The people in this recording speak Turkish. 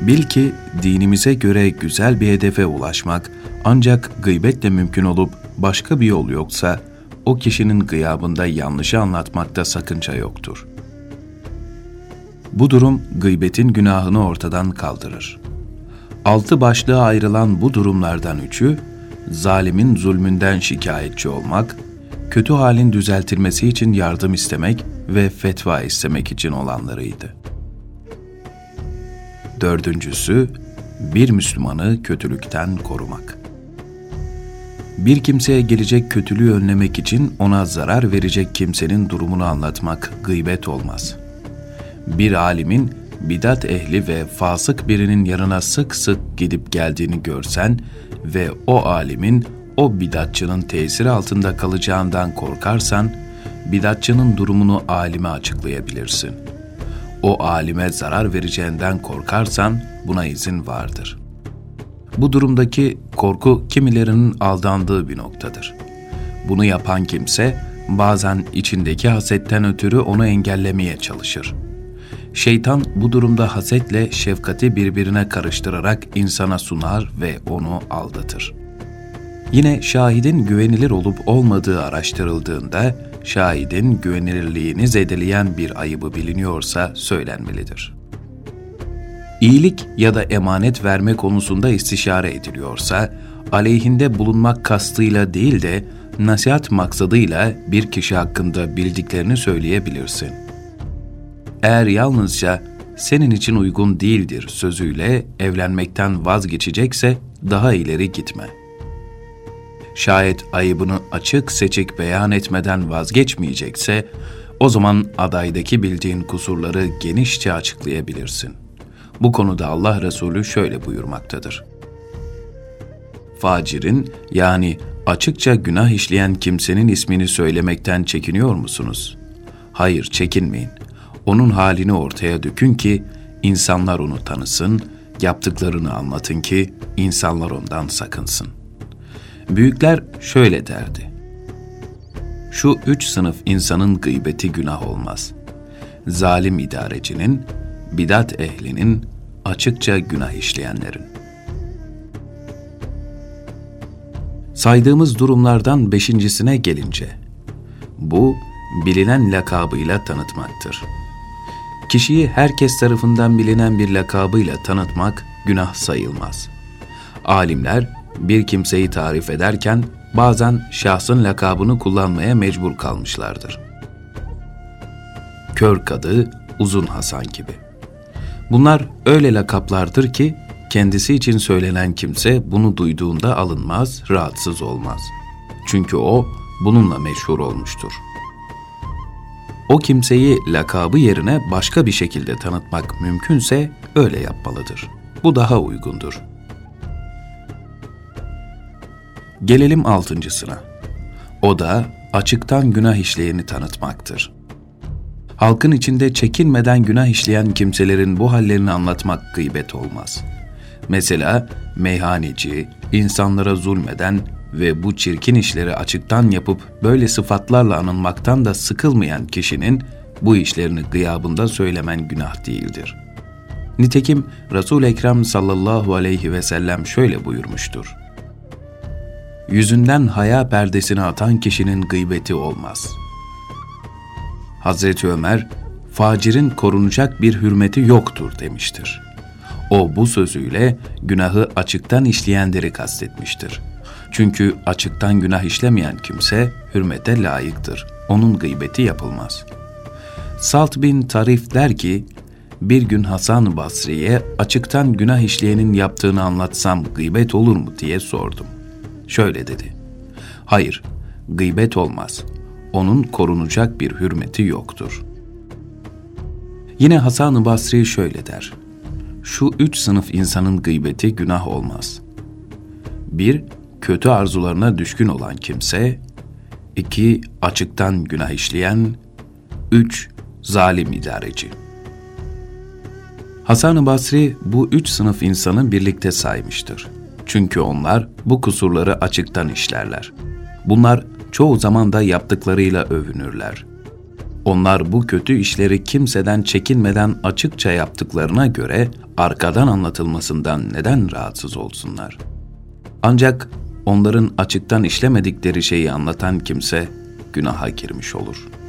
Bil ki dinimize göre güzel bir hedefe ulaşmak ancak gıybetle mümkün olup başka bir yol yoksa o kişinin gıyabında yanlışı anlatmakta sakınca yoktur. Bu durum gıybetin günahını ortadan kaldırır. Altı başlığa ayrılan bu durumlardan üçü, zalimin zulmünden şikayetçi olmak, kötü halin düzeltilmesi için yardım istemek ve fetva istemek için olanlarıydı. Dördüncüsü, bir Müslümanı kötülükten korumak. Bir kimseye gelecek kötülüğü önlemek için ona zarar verecek kimsenin durumunu anlatmak gıybet olmaz. Bir alimin bidat ehli ve fasık birinin yanına sık sık gidip geldiğini görsen ve o alimin o bidatçının tesiri altında kalacağından korkarsan, bidatçının durumunu alime açıklayabilirsin. O alime zarar vereceğinden korkarsan buna izin vardır. Bu durumdaki korku kimilerinin aldandığı bir noktadır. Bunu yapan kimse bazen içindeki hasetten ötürü onu engellemeye çalışır. Şeytan bu durumda hasetle şefkati birbirine karıştırarak insana sunar ve onu aldatır. Yine şahidin güvenilir olup olmadığı araştırıldığında şahidin güvenilirliğini zedeleyen bir ayıbı biliniyorsa söylenmelidir. İyilik ya da emanet verme konusunda istişare ediliyorsa, aleyhinde bulunmak kastıyla değil de nasihat maksadıyla bir kişi hakkında bildiklerini söyleyebilirsin. Eğer yalnızca senin için uygun değildir sözüyle evlenmekten vazgeçecekse daha ileri gitme.'' Şayet ayıbını açık seçik beyan etmeden vazgeçmeyecekse, o zaman adaydaki bildiğin kusurları genişçe açıklayabilirsin. Bu konuda Allah Resulü şöyle buyurmaktadır. Facirin yani açıkça günah işleyen kimsenin ismini söylemekten çekiniyor musunuz? Hayır, çekinmeyin. Onun halini ortaya dökün ki insanlar onu tanısın, yaptıklarını anlatın ki insanlar ondan sakınsın. Büyükler şöyle derdi. Şu üç sınıf insanın gıybeti günah olmaz. Zalim idarecinin, bidat ehlinin, açıkça günah işleyenlerin. Saydığımız durumlardan beşincisine gelince, bu bilinen lakabıyla tanıtmaktır. Kişiyi herkes tarafından bilinen bir lakabıyla tanıtmak günah sayılmaz. Alimler bir kimseyi tarif ederken bazen şahsın lakabını kullanmaya mecbur kalmışlardır. Kör Kadı, Uzun Hasan gibi. Bunlar öyle lakaplardır ki kendisi için söylenen kimse bunu duyduğunda alınmaz, rahatsız olmaz. Çünkü o bununla meşhur olmuştur. O kimseyi lakabı yerine başka bir şekilde tanıtmak mümkünse öyle yapmalıdır. Bu daha uygundur.'' Gelelim altıncısına. O da açıktan günah işleyeni tanıtmaktır. Halkın içinde çekinmeden günah işleyen kimselerin bu hallerini anlatmak gıybet olmaz. Mesela meyhaneci, insanlara zulmeden ve bu çirkin işleri açıktan yapıp böyle sıfatlarla anılmaktan da sıkılmayan kişinin bu işlerini gıyabında söylemen günah değildir. Nitekim Resul Ekrem sallallahu aleyhi ve sellem şöyle buyurmuştur yüzünden haya perdesini atan kişinin gıybeti olmaz. Hazreti Ömer, facirin korunacak bir hürmeti yoktur demiştir. O bu sözüyle günahı açıktan işleyenleri kastetmiştir. Çünkü açıktan günah işlemeyen kimse hürmete layıktır. Onun gıybeti yapılmaz. Salt bin Tarif der ki, bir gün Hasan Basri'ye açıktan günah işleyenin yaptığını anlatsam gıybet olur mu diye sordum şöyle dedi. Hayır, gıybet olmaz. Onun korunacak bir hürmeti yoktur. Yine Hasan-ı Basri şöyle der. Şu üç sınıf insanın gıybeti günah olmaz. Bir, kötü arzularına düşkün olan kimse. iki Açıktan günah işleyen. Üç, zalim idareci. Hasan-ı Basri bu üç sınıf insanı birlikte saymıştır. Çünkü onlar bu kusurları açıktan işlerler. Bunlar çoğu zaman da yaptıklarıyla övünürler. Onlar bu kötü işleri kimseden çekinmeden açıkça yaptıklarına göre arkadan anlatılmasından neden rahatsız olsunlar? Ancak onların açıktan işlemedikleri şeyi anlatan kimse günaha girmiş olur.''